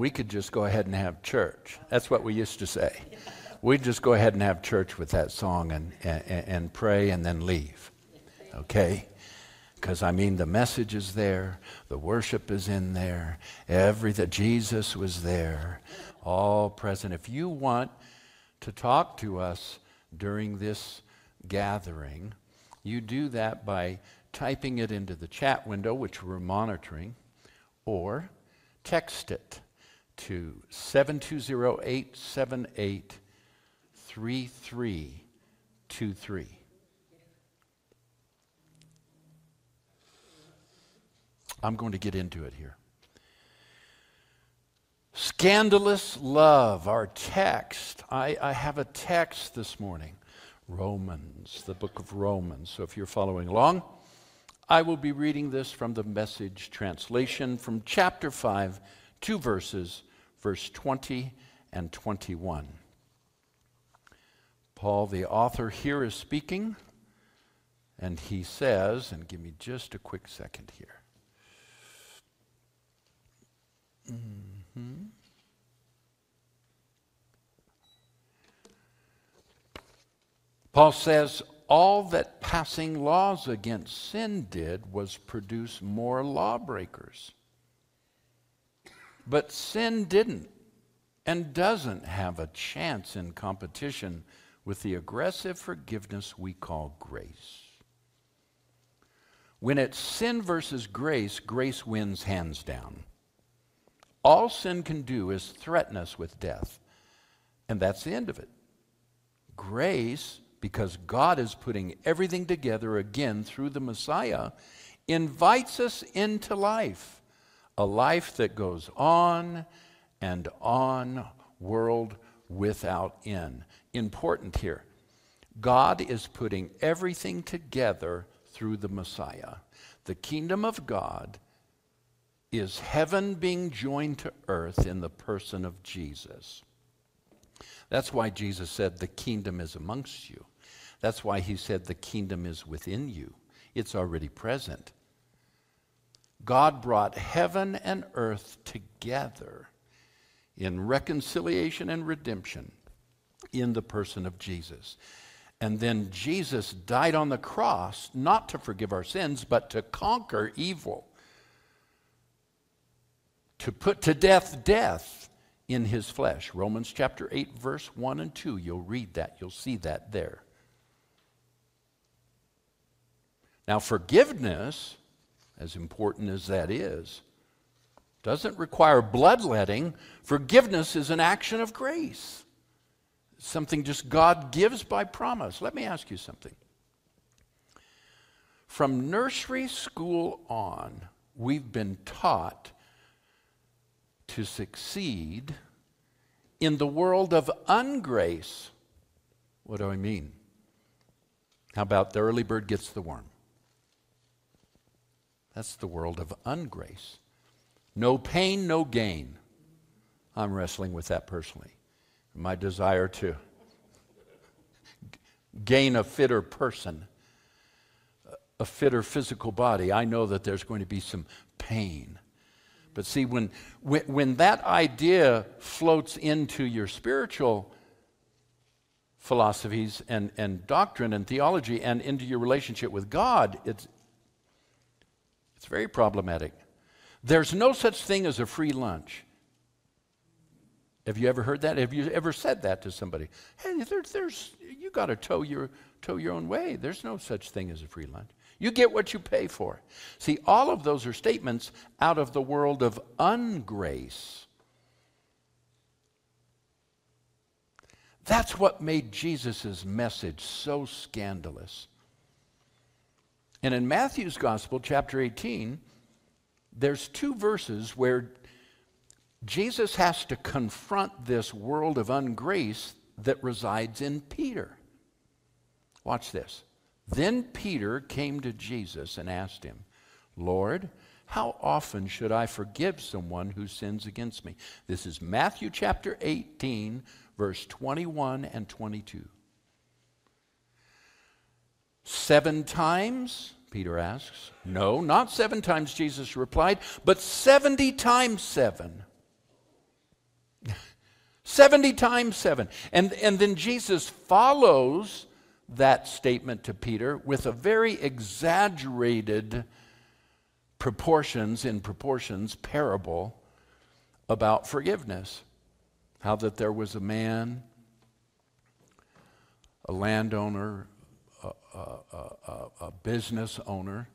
we could just go ahead and have church. That's what we used to say. We'd just go ahead and have church with that song and, and, and pray and then leave. Okay? Because, I mean, the message is there, the worship is in there, every everything. Jesus was there, all present. If you want to talk to us during this gathering, you do that by typing it into the chat window, which we're monitoring, or text it to 720 878 3323. I'm going to get into it here. Scandalous love, our text. I, I, have a text this morning Romans, the book of Romans. So if you're following along, I will be reading this from the message translation from chapter 5, two verses, verse 20 and 21. Paul, the author, here is speaking, and he says, and give me just a quick second here. Mm-hmm. Paul says, all that passing laws against sin did was produce more lawbreakers. But sin didn't and doesn't have a chance in competition with the aggressive forgiveness we call grace. When it's sin versus grace, grace wins hands down. All sin can do is threaten us with death, and that's the end of it. Grace, because God is putting everything together again through the Messiah, invites us into life, a life that goes on and on, world without end. Important here God is putting everything together through the Messiah. The kingdom of God is heaven being joined to earth in the person of Jesus. That's why Jesus said, The kingdom is amongst you. That's why he said, The kingdom is within you. It's already present. God brought heaven and earth together in reconciliation and redemption in the person of Jesus. And then Jesus died on the cross not to forgive our sins, but to conquer evil to put to death death in his flesh. Romans chapter 8, verse 1 and 2. You'll read that, you'll see that there. Now, forgiveness, as important as that is, doesn't require bloodletting. Forgiveness is an action of grace, something just God gives by promise. Let me ask you something. From nursery school on, we've been taught to succeed in the world of ungrace. What do I mean? How about the early bird gets the worm? That's the world of ungrace. No pain, no gain. I'm wrestling with that personally. My desire to gain a fitter person, a fitter physical body, I know that there's going to be some pain. But see, when, when, when that idea floats into your spiritual philosophies and, and doctrine and theology and into your relationship with God, it's, it's very problematic. There's no such thing as a free lunch. Have you ever heard that? Have you ever said that to somebody? Hey, there, there's, you got to toe your, toe your own way. There's no such thing as a free lunch. You get what you pay for. See, all of those are statements out of the world of ungrace. That's what made Jesus' message so scandalous. And in Matthew's Gospel, chapter 18, there's two verses where Jesus has to confront this world of ungrace that resides in Peter. Watch this. Then Peter came to Jesus and asked him, Lord, how often should I forgive someone who sins against me? This is Matthew chapter 18, verse 21 and 22. Seven times? Peter asks. No, not seven times, Jesus replied, but 70 times seven. 70 times 7. And, and then Jesus follows that statement to Peter with a very exaggerated proportions, in proportions, parable about forgiveness. How that there was a man, a landowner, a, a, business owner,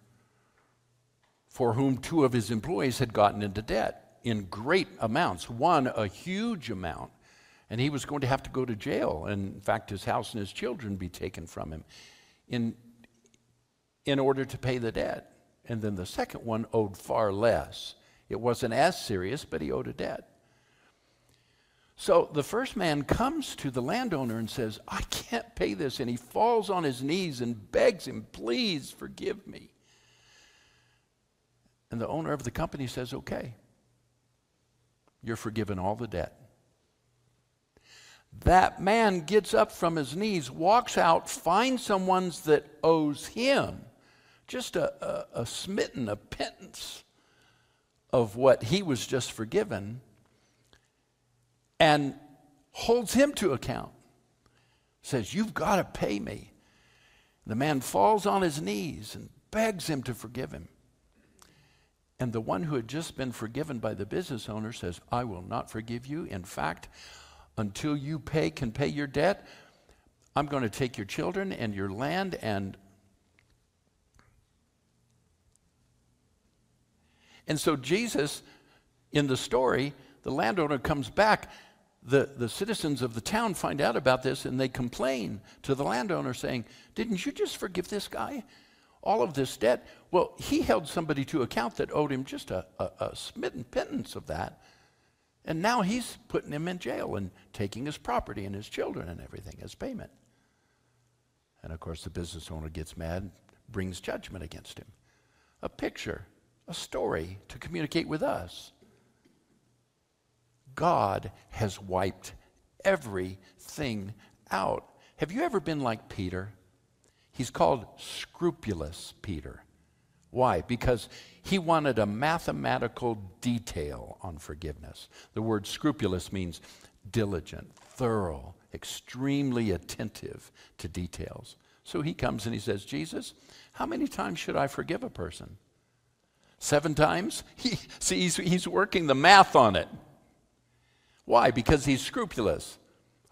for whom two of his employees had gotten into debt in great amounts. One, a huge amount, and he was going to have to go to jail. And in fact, his house and his children be taken from him in, in order to pay the debt. And then the second one owed far less. It wasn't as serious, but he owed a debt. So the first man comes to the landowner and says, I can't pay this. And he falls on his knees and begs him, Please forgive me. And the owner of the company says, Okay, you're forgiven all the debt. That man gets up from his knees, walks out, finds someone that owes him just a, a, a smitten, a pittance of what he was just forgiven, and holds him to account. Says, You've got to pay me. The man falls on his knees and begs him to forgive him. And the one who had just been forgiven by the business owner says, I will not forgive you. In fact, until you pay can pay your debt, I'm going to take your children and your land and And so Jesus in the story, the landowner comes back. The, the citizens of the town find out about this and they complain to the landowner saying, Didn't you just forgive this guy? All of this debt. Well, he held somebody to account that owed him just a, a, a smitten pittance of that. And now he's putting him in jail and taking his property and his children and everything as payment. And of course, the business owner gets mad, brings judgment against him. A picture, a story to communicate with us. God has wiped everything out. Have you ever been like Peter? He's called scrupulous Peter. Why? Because he wanted a mathematical detail on forgiveness. The word scrupulous means diligent, thorough, extremely attentive to details. So he comes and he says, Jesus, how many times should I forgive a person? Seven times? He, see, he's, he's working the math on it. Why? Because he's scrupulous.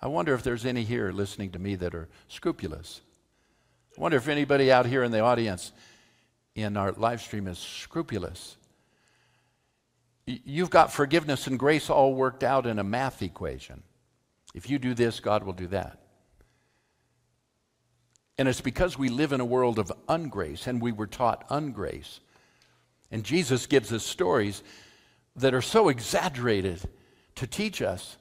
I wonder if there's any here listening to me that are scrupulous. I wonder if anybody out here in the audience in our live stream is scrupulous. You've got forgiveness and grace all worked out in a math equation. If you do this, God will do that. And it's because we live in a world of ungrace and we were taught ungrace. And Jesus gives us stories that are so exaggerated to teach us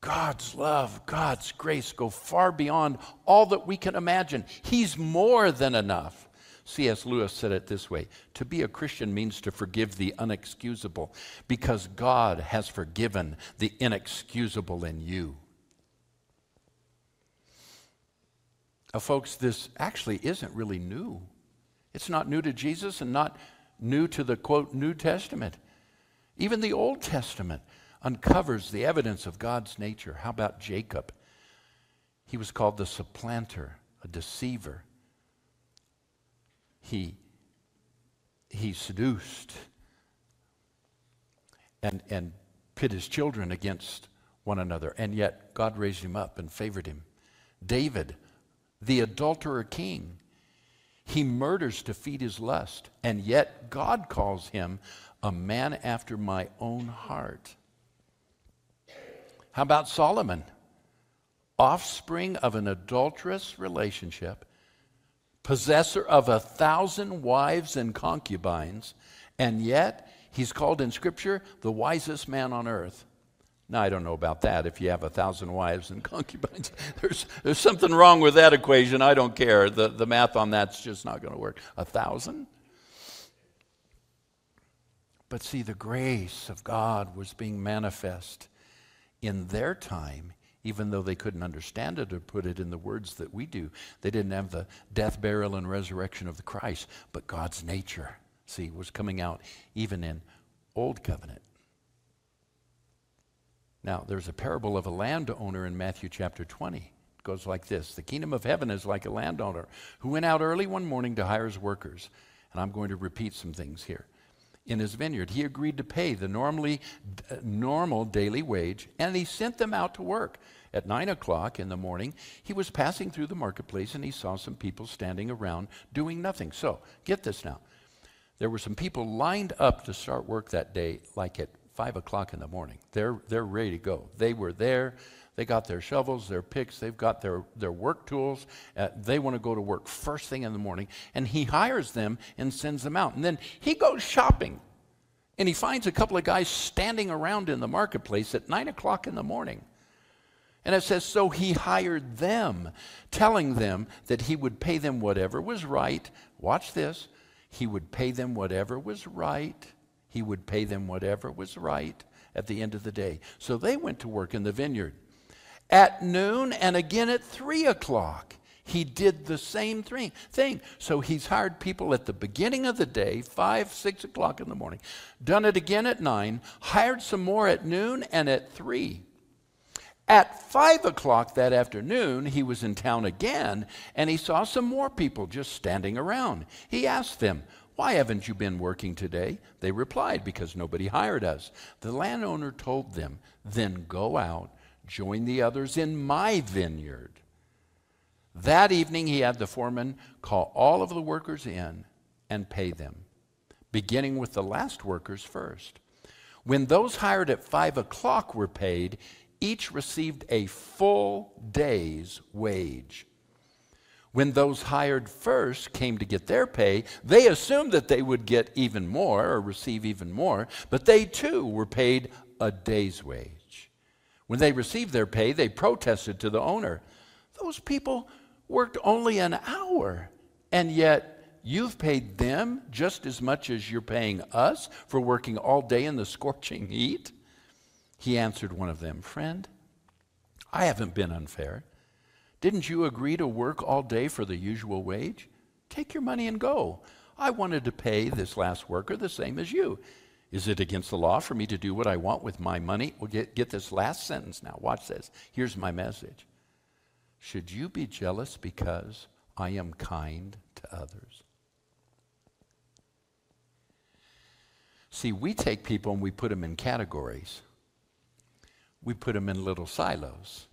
God's love, God's grace go far beyond all that we can imagine. He's more than enough. C.S. Lewis said it this way To be a Christian means to forgive the unexcusable because God has forgiven the inexcusable in you. Now, folks, this actually isn't really new. It's not new to Jesus and not new to the quote New Testament. Even the Old Testament uncovers the evidence of God's nature. How about Jacob? He was called the supplanter, a deceiver he, he seduced and, and pit his children against one another. And yet God raised him up and favored him. David, the adulterer king, he murders to feed his lust. And yet God calls him a man after my own heart. How about Solomon? Offspring of an adulterous relationship possessor of a thousand wives and concubines, and yet he's called in Scripture the wisest man on earth. Now, I don't know about that. If you have a thousand wives and concubines, there's, there's something wrong with that equation. I don't care. The, the math on that's just not going to work. A thousand? But see, the grace of God was being manifest in their time even though they couldn't understand it or put it in the words that we do. They didn't have the death, burial, and resurrection of the Christ, but God's nature, see, was coming out even in Old Covenant. Now, there's a parable of a landowner in Matthew chapter 20. It goes like this The kingdom of heaven is like a landowner who went out early one morning to hire his workers. And I'm going to repeat some things here. In his vineyard, he agreed to pay the normally uh, normal daily wage, and he sent them out to work. At nine o'clock in the morning, he was passing through the marketplace and he saw some people standing around doing nothing. So, get this now. There were some people lined up to start work that day, like at five o'clock in the morning. They're, they're ready to go. They were there. They got their shovels, their picks, they've got their, their work tools. Uh, they want to go to work first thing in the morning. And he hires them and sends them out. And then he goes shopping. And he finds a couple of guys standing around in the marketplace at 9 o'clock in the morning. And it says, So he hired them, telling them that he would pay them whatever was right. Watch this. He would pay them whatever was right. He would pay them whatever was right at the end of the day. So they went to work in the vineyard. At noon and again at three o'clock, he did the same thing. So he's hired people at the beginning of the day, five, six o'clock in the morning, done it again at nine, hired some more at noon and at three. At five o'clock that afternoon, he was in town again and he saw some more people just standing around. He asked them, Why haven't you been working today? They replied, Because nobody hired us. The landowner told them, Then go out, join the others in my vineyard. That evening, he had the foreman call all of the workers in and pay them, beginning with the last workers first. When those hired at five o'clock were paid, each received a full day's wage. When those hired first came to get their pay, they assumed that they would get even more or receive even more, but they too were paid a day's wage. When they received their pay, they protested to the owner. Those people worked only an hour, and yet you've paid them just as much as you're paying us for working all day in the scorching heat. He answered one of them, Friend, I haven't been unfair. Didn't you agree to work all day for the usual wage? Take your money and go. I wanted to pay this last worker the same as you. Is it against the law for me to do what I want with my money? Well, get, get this last sentence now. Watch this. Here's my message. Should you be jealous because I am kind to others? See, we take people and we put them in categories we put them in little silos.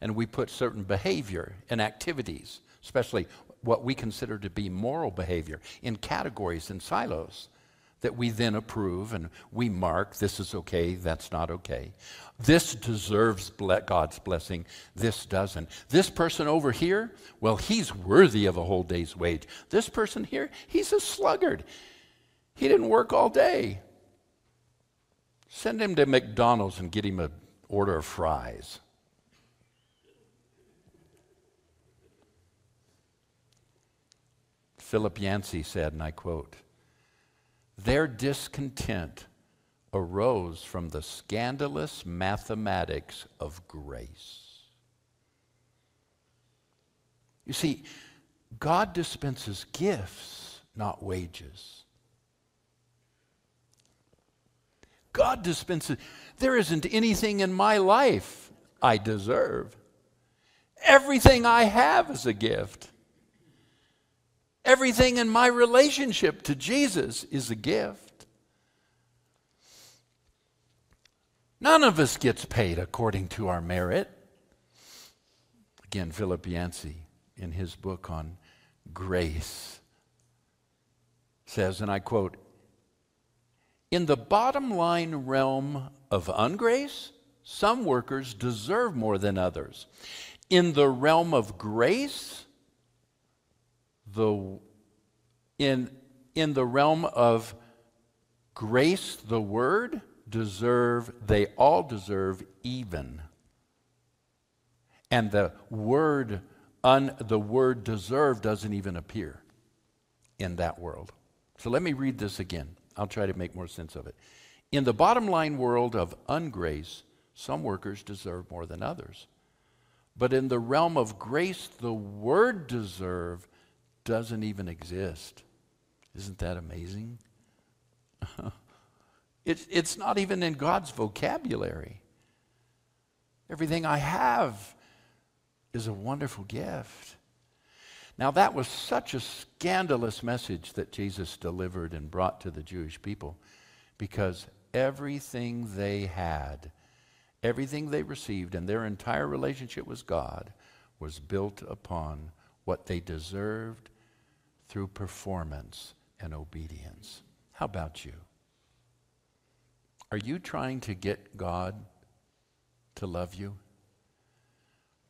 And we put certain behavior and activities, especially what we consider to be moral behavior, in categories and silos that we then approve and we mark this is okay, that's not okay. This deserves God's blessing, this doesn't. This person over here, well, he's worthy of a whole day's wage. This person here, he's a sluggard. He didn't work all day. Send him to McDonald's and get him an order of fries. Philip Yancey said, and I quote, Their discontent arose from the scandalous mathematics of grace. You see, God dispenses gifts, not wages. God dispenses. There isn't anything in my life I deserve. Everything I have is a gift. Everything in my relationship to Jesus is a gift. None of us gets paid according to our merit. Again, Philip Yancey, in his book on grace, says, and I quote, in the bottom line realm of ungrace, some workers deserve more than others. In the realm of grace, the, in, in the realm of grace, the word, deserve, they all deserve even. And the word, un, the word deserve doesn't even appear in that world. So let me read this again. I'll try to make more sense of it. In the bottom line world of ungrace, some workers deserve more than others. But in the realm of grace, the word deserve doesn't even exist. Isn't that amazing? it's, it's not even in God's vocabulary. Everything I have is a wonderful gift. Now, that was such a scandalous message that Jesus delivered and brought to the Jewish people because everything they had, everything they received, and their entire relationship with God was built upon what they deserved through performance and obedience. How about you? Are you trying to get God to love you?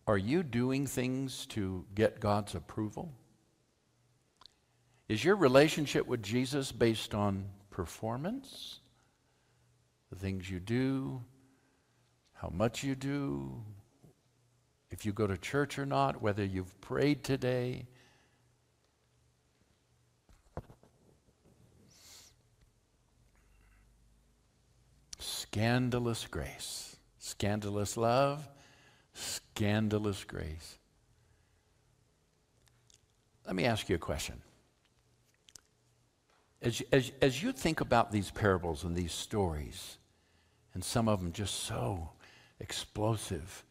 Are you doing things to get God's approval? Is your relationship with Jesus based on performance? The things you do, how much you do, if you go to church or not, whether you've prayed today. Scandalous grace, scandalous love, scandalous grace. Let me ask you a question. As, as, as you think about these parables and these stories, and some of them just so explosive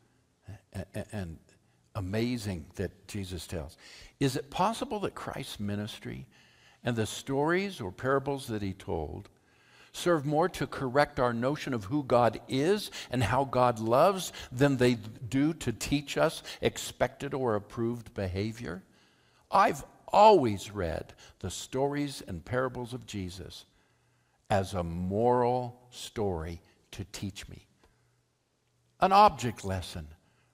and, and amazing that Jesus tells, is it possible that Christ's ministry and the stories or parables that he told serve more to correct our notion of who God is and how God loves than they do to teach us expected or approved behavior? I've always read the stories and parables of Jesus as a moral story to teach me, an object lesson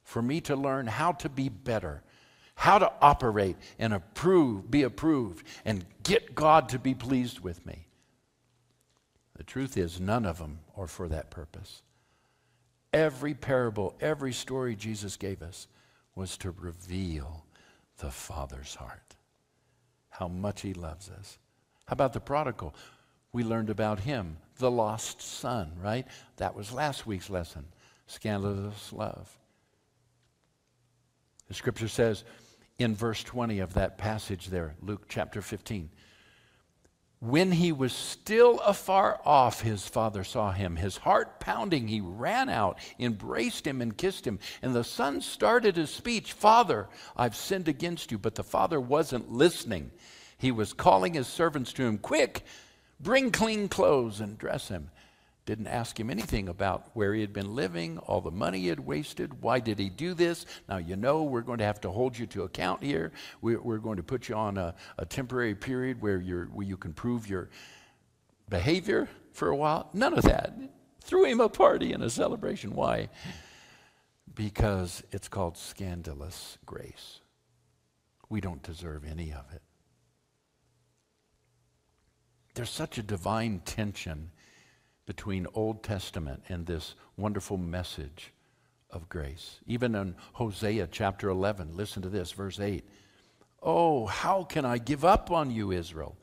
for me to learn how to be better, how to operate and approve, be approved, and get God to be pleased with me. The truth is, none of them are for that purpose. Every parable, every story Jesus gave us was to reveal the Father's heart, how much He loves us. How about the prodigal? We learned about him, the lost son, right? That was last week's lesson. Scandalous love. The scripture says in verse 20 of that passage there, Luke chapter 15, when he was still afar off, his father saw him. His heart pounding, he ran out, embraced him, and kissed him. And the son started his speech Father, I've sinned against you. But the father wasn't listening. He was calling his servants to him Quick, bring clean clothes and dress him. Didn't ask him anything about where he had been living, all the money he had wasted. Why did he do this? Now, you know, we're going to have to hold you to account here. We're, we're going to put you on a, a temporary period where, you're, where you can prove your behavior for a while. None of that. Threw him a party and a celebration. Why? Because it's called scandalous grace. We don't deserve any of it. There's such a divine tension between Old Testament and this wonderful message of grace. Even in Hosea chapter 11, listen to this, verse 8. Oh, how can I give up on you, Israel?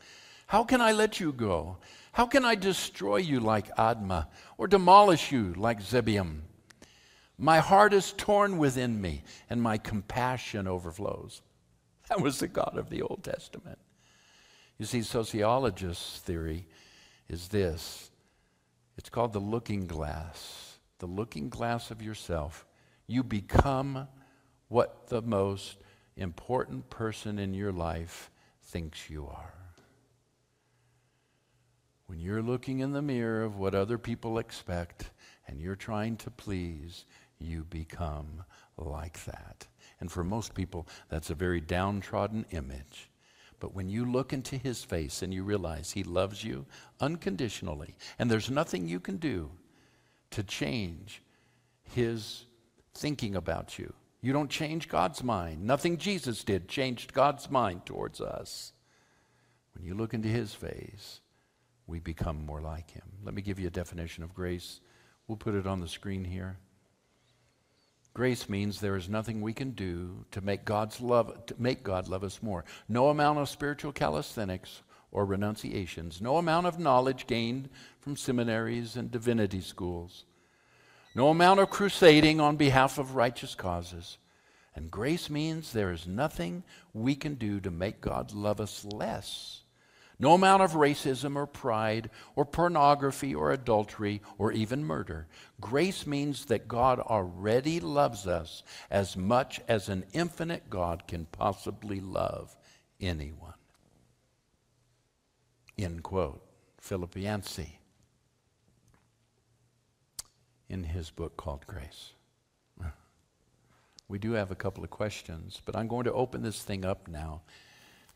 How can I let you go? How can I destroy you like Admah or demolish you like Zeboim? My heart is torn within me and my compassion overflows. That was the God of the Old Testament. You see, sociologists' theory is this it's called the looking glass, the looking glass of yourself. You become what the most important person in your life thinks you are. When you're looking in the mirror of what other people expect and you're trying to please, you become like that. And for most people, that's a very downtrodden image. But when you look into his face and you realize he loves you unconditionally, and there's nothing you can do to change his thinking about you, you don't change God's mind. Nothing Jesus did changed God's mind towards us. When you look into his face, we become more like him. Let me give you a definition of grace. We'll put it on the screen here. Grace means there is nothing we can do to make God's love to make God love us more. No amount of spiritual calisthenics or renunciations, no amount of knowledge gained from seminaries and divinity schools, no amount of crusading on behalf of righteous causes. And grace means there is nothing we can do to make God love us less. No amount of racism or pride or pornography or adultery or even murder. Grace means that God already loves us as much as an infinite God can possibly love anyone. End quote. Philip Yancey in his book called Grace. We do have a couple of questions, but I'm going to open this thing up now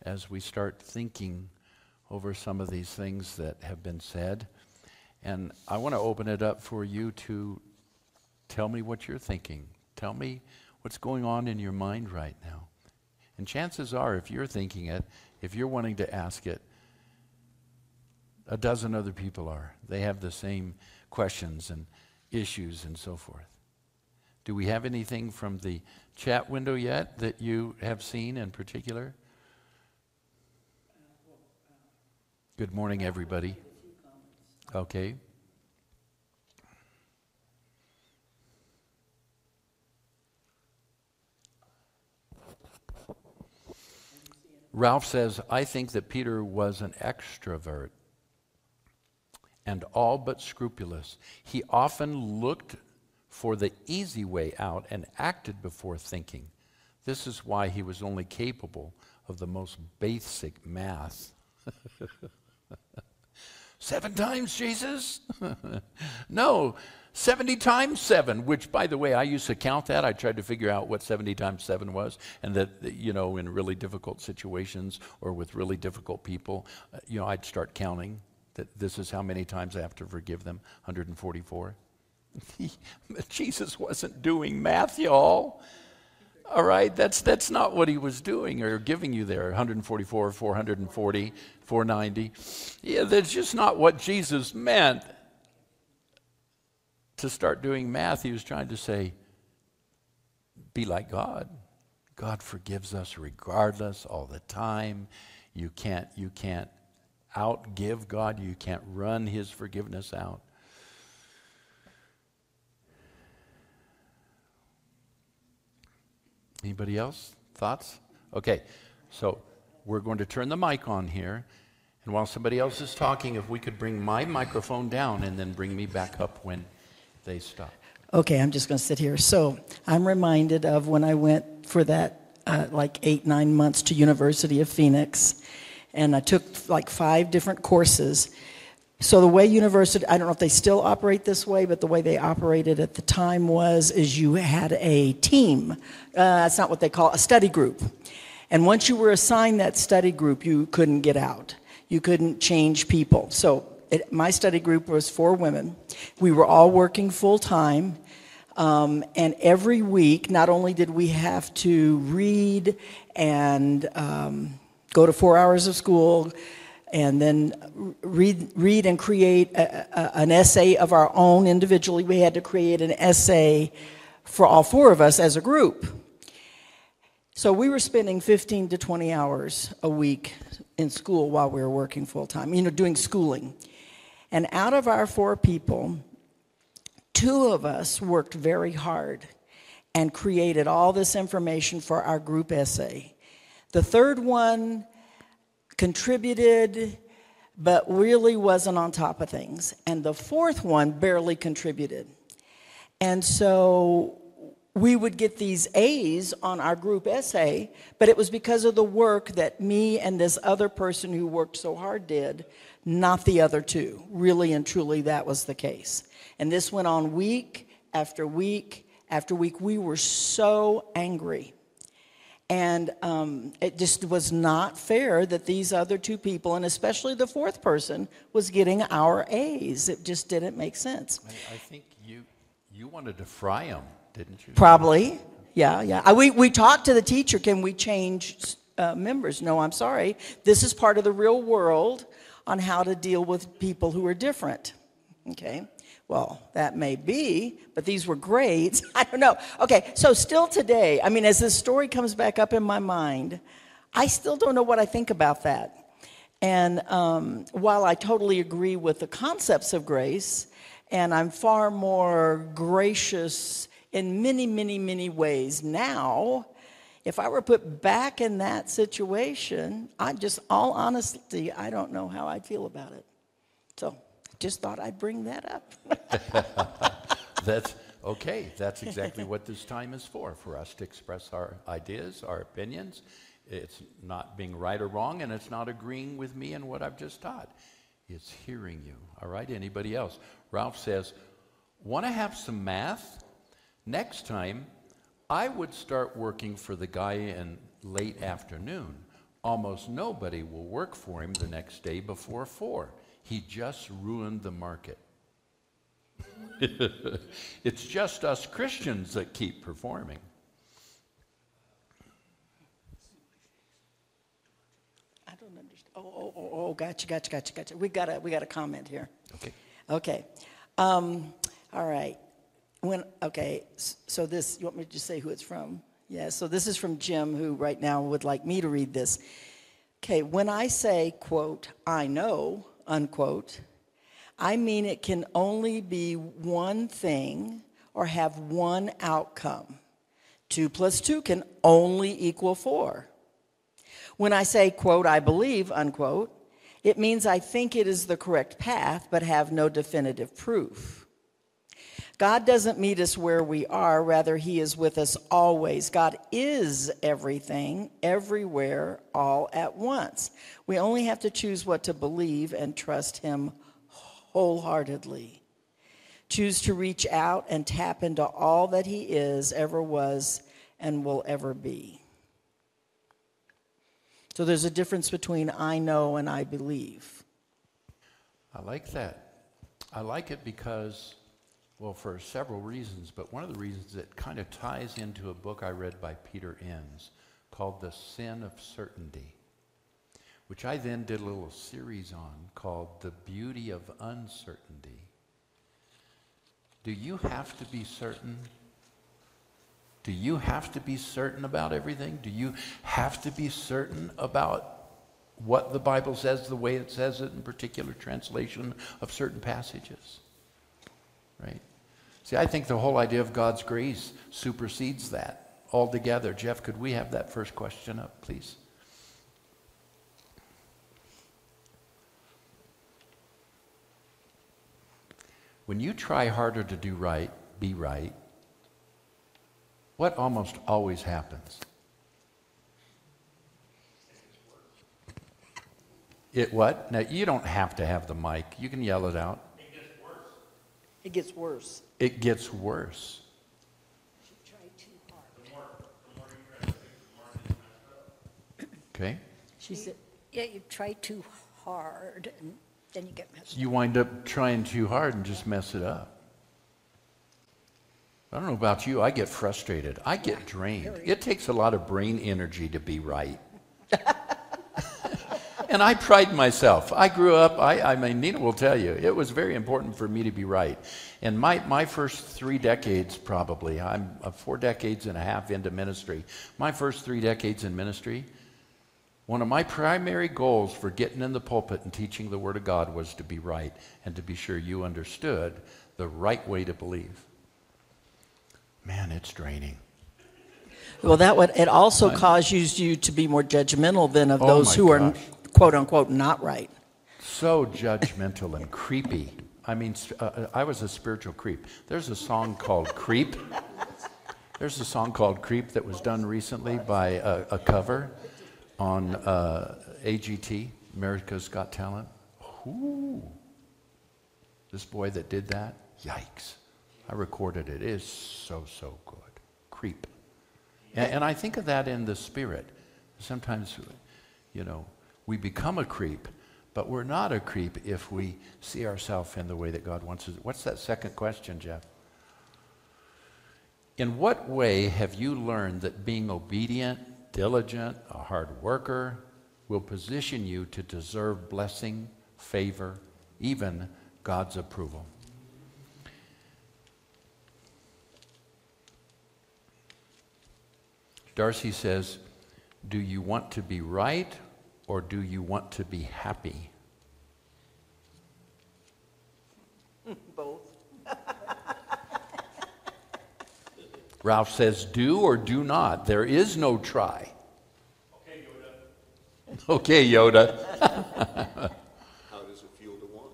as we start thinking over some of these things that have been said. And I want to open it up for you to tell me what you're thinking. Tell me what's going on in your mind right now. And chances are, if you're thinking it, if you're wanting to ask it, a dozen other people are. They have the same questions and issues and so forth. Do we have anything from the chat window yet that you have seen in particular? Good morning, everybody. Okay. Ralph says, I think that Peter was an extrovert and all but scrupulous. He often looked for the easy way out and acted before thinking. This is why he was only capable of the most basic math. Seven times, Jesus? no, 70 times 7, which, by the way, I used to count that. I tried to figure out what 70 times 7 was, and that, you know, in really difficult situations or with really difficult people, uh, you know, I'd start counting that this is how many times I have to forgive them 144. Jesus wasn't doing math, y'all. All right, that's, that's not what he was doing or giving you there 144, 440, 490. Yeah, that's just not what Jesus meant. To start doing math, he was trying to say, be like God. God forgives us regardless all the time. You can't, you can't outgive God, you can't run his forgiveness out. Anybody else? Thoughts? Okay, so we're going to turn the mic on here. And while somebody else is talking, if we could bring my microphone down and then bring me back up when they stop. Okay, I'm just going to sit here. So I'm reminded of when I went for that uh, like eight, nine months to University of Phoenix. And I took like five different courses. So the way university, I don't know if they still operate this way, but the way they operated at the time was is you had a team. Uh, that's not what they call a study group. And once you were assigned that study group, you couldn't get out. You couldn't change people. So it, my study group was four women. We were all working full time. Um, and every week, not only did we have to read and um, go to four hours of school, and then read, read and create a, a, an essay of our own individually. We had to create an essay for all four of us as a group. So we were spending 15 to 20 hours a week in school while we were working full time, you know, doing schooling. And out of our four people, two of us worked very hard and created all this information for our group essay. The third one contributed, but really wasn't on top of things. And the fourth one barely contributed. And so we would get these A's on our group essay, but it was because of the work that me and this other person who worked so hard did, not the other two. Really and truly, that was the case. And this went on week after week after week. We were so angry and um, it just was not fair that these other two people, and especially the fourth person, was getting our A's. It just didn't make sense. I, I think you, you wanted to fry them, didn't you? Probably. Yeah, yeah. I, we, we talked to the teacher can we change uh, members? No, I'm sorry. This is part of the real world on how to deal with people who are different. Okay? Well, that may be, but these were grades. I don't know. Okay, so still today, I mean, as this story comes back up in my mind, I still don't know what I think about that. And um, while I totally agree with the concepts of grace, and I'm far more gracious in many, many, many ways now, if I were put back in that situation, I just, all honesty, I don't know how I'd feel about it. So just thought I'd bring that up. That's okay. That's exactly what this time is for, for us to express our ideas, our opinions. It's not being right or wrong, and it's not agreeing with me and what I've just taught. It's hearing you. All right? Anybody else? Ralph says, Want to have some math? Next time, I would start working for the guy in late afternoon. Almost nobody will work for him the next day before four. He just ruined the market. it's just us Christians that keep performing. I don't understand. Oh, oh, oh, oh, gotcha, gotcha, gotcha, gotcha. We got a, we got a comment here. Okay. Okay. Um, all right. When okay, so this you want me to just say who it's from? Yeah. So this is from Jim, who right now would like me to read this. Okay. When I say quote, I know unquote, I mean it can only be one thing or have one outcome. Two plus two can only equal four. When I say, quote, I believe, unquote, it means I think it is the correct path, but have no definitive proof. God doesn't meet us where we are, rather, He is with us always. God is everything, everywhere, all at once. We only have to choose what to believe and trust Him wholeheartedly. Choose to reach out and tap into all that He is, ever was, and will ever be. So there's a difference between I know and I believe. I like that. I like it because, well, for several reasons, but one of the reasons it kind of ties into a book I read by Peter Enns called The Sin of Certainty, which I then did a little series on called The Beauty of Uncertainty. Do you have to be certain? Do you have to be certain about everything? Do you have to be certain about what the Bible says the way it says it in particular translation of certain passages? Right? See, I think the whole idea of God's grace supersedes that altogether. Jeff, could we have that first question up, please? When you try harder to do right, be right, what almost always happens? It what? Now, you don't have to have the mic. You can yell it out. It gets worse. It gets worse. Okay? She said, yeah, you try too hard and then you get messed up. You wind up trying too hard and just mess it up. I don't know about you, I get frustrated. I get drained. It takes a lot of brain energy to be right. And I pride myself. I grew up, I, I mean, Nina will tell you, it was very important for me to be right. And my, my first three decades, probably, I'm uh, four decades and a half into ministry. My first three decades in ministry, one of my primary goals for getting in the pulpit and teaching the Word of God was to be right and to be sure you understood the right way to believe. Man, it's draining. Well, that would it also causes you to be more judgmental than of Oh those who are gosh. Quote unquote not right. So judgmental and creepy. I mean, uh, uh, I was a spiritual creep. There's a song called Creep. There's a song called Creep that was done recently by a, a cover on uh, AGT, America's Got Talent. Ooh. This boy that did that, yikes. I recorded it. It is so, so good. Creep. And, and I think of that in the spirit. Sometimes, you know, we become a creep, but we're not a creep if we see ourselves in the way that God wants us. What's that second question, Jeff? In what way have you learned that being obedient, diligent, a hard worker will position you to deserve blessing, favor, even God's approval? Darcy says, Do you want to be right or do you want to be happy? Both. Ralph says, do or do not. There is no try. Okay, Yoda. Okay, Yoda. How does it feel to want?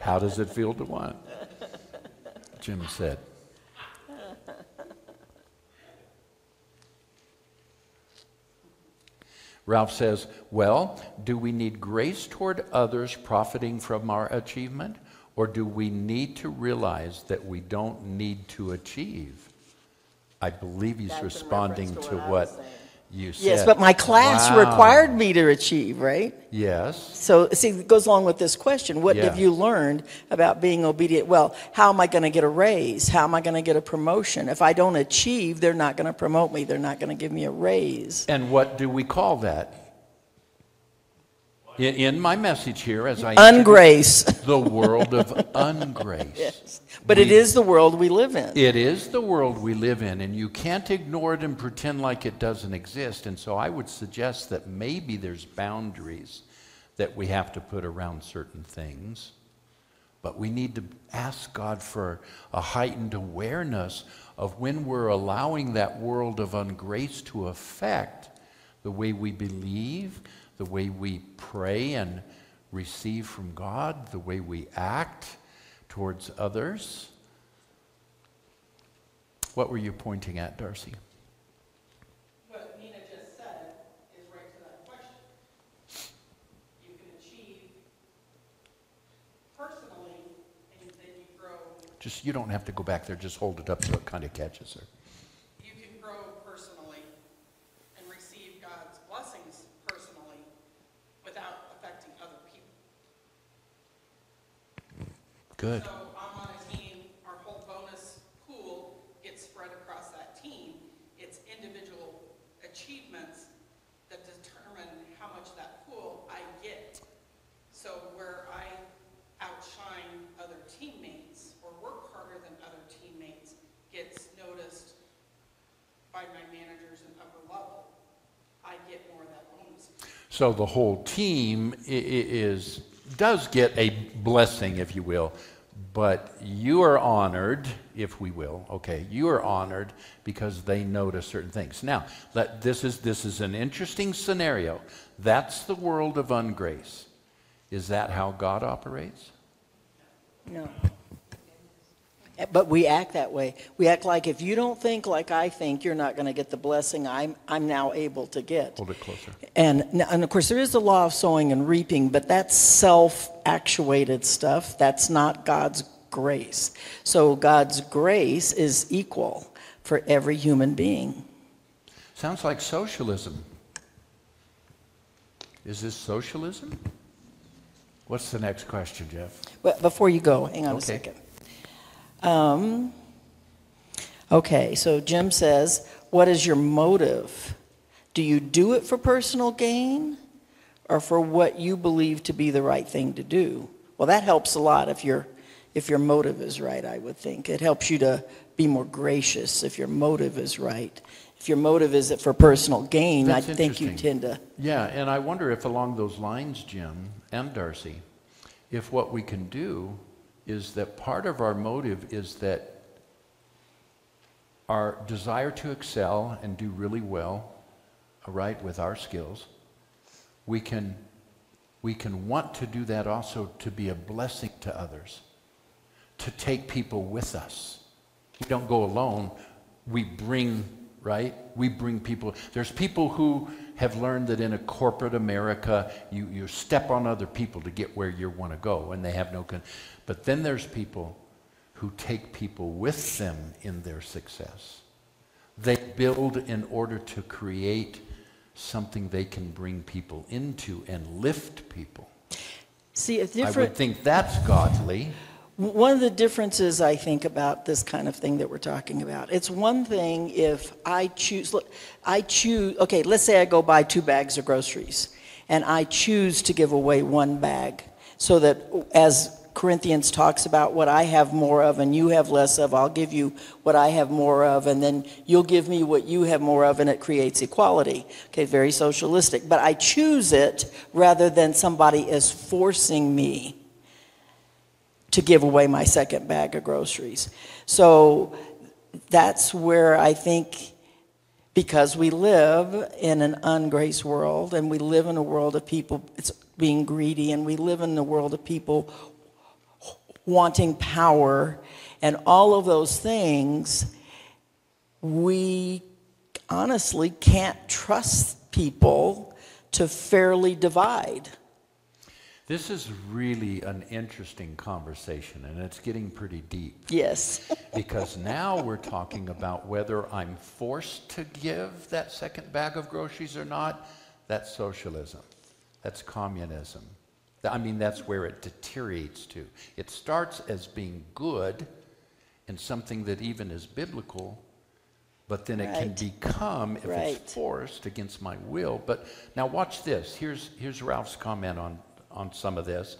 How does it feel to want? Jim said. Ralph says, Well, do we need grace toward others profiting from our achievement? Or do we need to realize that we don't need to achieve? I believe he's That's responding to to what I what. You said. Yes, but my class Wow. required me to achieve, right? Yes. So, see, it goes along with this question. What Yeah. have you learned about being obedient? Well, how am I going to get a raise? How am I going to get a promotion? If I don't achieve, they're not going to promote me. They're not going to give me a raise. And what do we call that? In, in my message here, as I Ungrace. the world of ungrace. But it is the world we live in. It is the world we live in, and you can't ignore it and pretend like it doesn't exist. And so I would suggest that maybe there's boundaries that we have to put around certain things. But we need to ask God for a heightened awareness of when we're allowing that world of ungrace to affect the way we believe, the way we pray and receive from God, the way we act towards others. What were you pointing at, Darcy? What Nina just said is right to that question. You can achieve personally, and then you grow, Just you don't have to go back there. Just hold it up so it kind of catches her. you can grow personally and receive God's blessings personally without affecting other people. Good. So I'm on a team, our whole bonus pool gets spread across that team. It's individual achievements that determine how much that pool I get. So where I outshine other teammates or work harder than other teammates gets noticed by my managers and upper level, I get more of that bonus. So the whole team is does get a blessing, if you will, but you are honored, if we will. Okay, you are honored because they notice certain things. Now, let, this is this is an interesting scenario. That's the world of ungrace. Is that how God operates? No. But we act that way. We act like if you don't think like I think, you're not going to get the blessing I'm, I'm now able to get. Hold it closer. And, and of course, there is the law of sowing and reaping, but that's self actuated stuff. That's not God's grace. So God's grace is equal for every human being. Sounds like socialism. Is this socialism? What's the next question, Jeff? But before you go, hang on a Okay. second. Um, okay, so Jim says, What is your motive? Do you do it for personal gain or for what you believe to be the right thing to do? Well, that helps a lot if, your if your motive is right, I would think. It helps you to be more gracious if your motive is right. If your motive is it for personal gain, That's I think you tend to. Yeah, and I wonder if along those lines, Jim and Darcy, if what we can do is that part of our motive is that our desire to excel and do really well, right, with our skills, we can, we can want to do that also to be a blessing to others, to take people with us. We don't go alone. We bring, right? We bring people. There's people who have learned that in a corporate America, you, you step on other people to get where you want to go, and they have no. Con- but then there's people who take people with them in their success. They build in order to create something they can bring people into and lift people. See, different. I would think that's godly. One of the differences I think about this kind of thing that we're talking about, it's one thing if I choose, look, I choose, okay, let's say I go buy two bags of groceries and I choose to give away one bag so that as Corinthians talks about what I have more of and you have less of, I'll give you what I have more of and then you'll give me what you have more of and it creates equality. Okay, very socialistic. But I choose it rather than somebody is forcing me to give away my second bag of groceries. So that's where I think, because we live in an ungrace world and we live in a world of people being greedy and we live in a world of people wanting power and all of those things, we honestly can't trust people to fairly divide. This is really an interesting conversation, and it's getting pretty deep. Yes. because now we're talking about whether I'm forced to give that second bag of groceries or not. That's socialism. That's communism. I mean, that's where it deteriorates to. It starts as being good and something that even is biblical, but then it can become, if Right. it's forced against my will. But now watch this. Here's, here's Ralph's comment on, on some of this,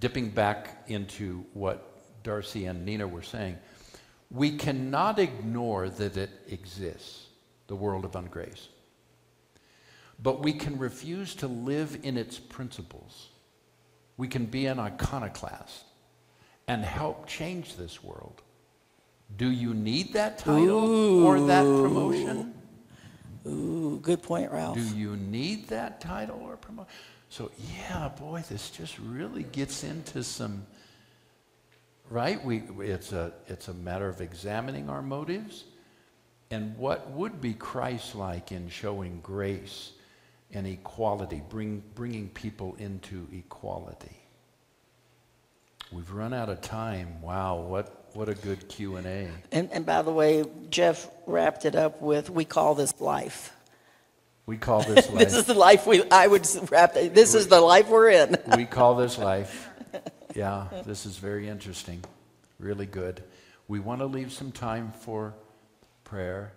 dipping back into what Darcy and Nina were saying. We cannot ignore that it exists, the world of ungrace. But we can refuse to live in its principles. We can be an iconoclast and help change this world. Do you need that title or that promotion? Ooh, good point, Ralph. Do you need that title or promotion? So, yeah, boy, this just really gets into some, right? We, it's, a, it's a matter of examining our motives and what would be Christ like in showing grace and equality, bring, bringing people into equality. We've run out of time. Wow, what, what a good Q&A. And, and by the way, Jeff wrapped it up with, we call this life. We call this life. This is the life we, I would wrap, this is the life we're in. we call this life. Yeah, this is very interesting. Really good. We want to leave some time for prayer.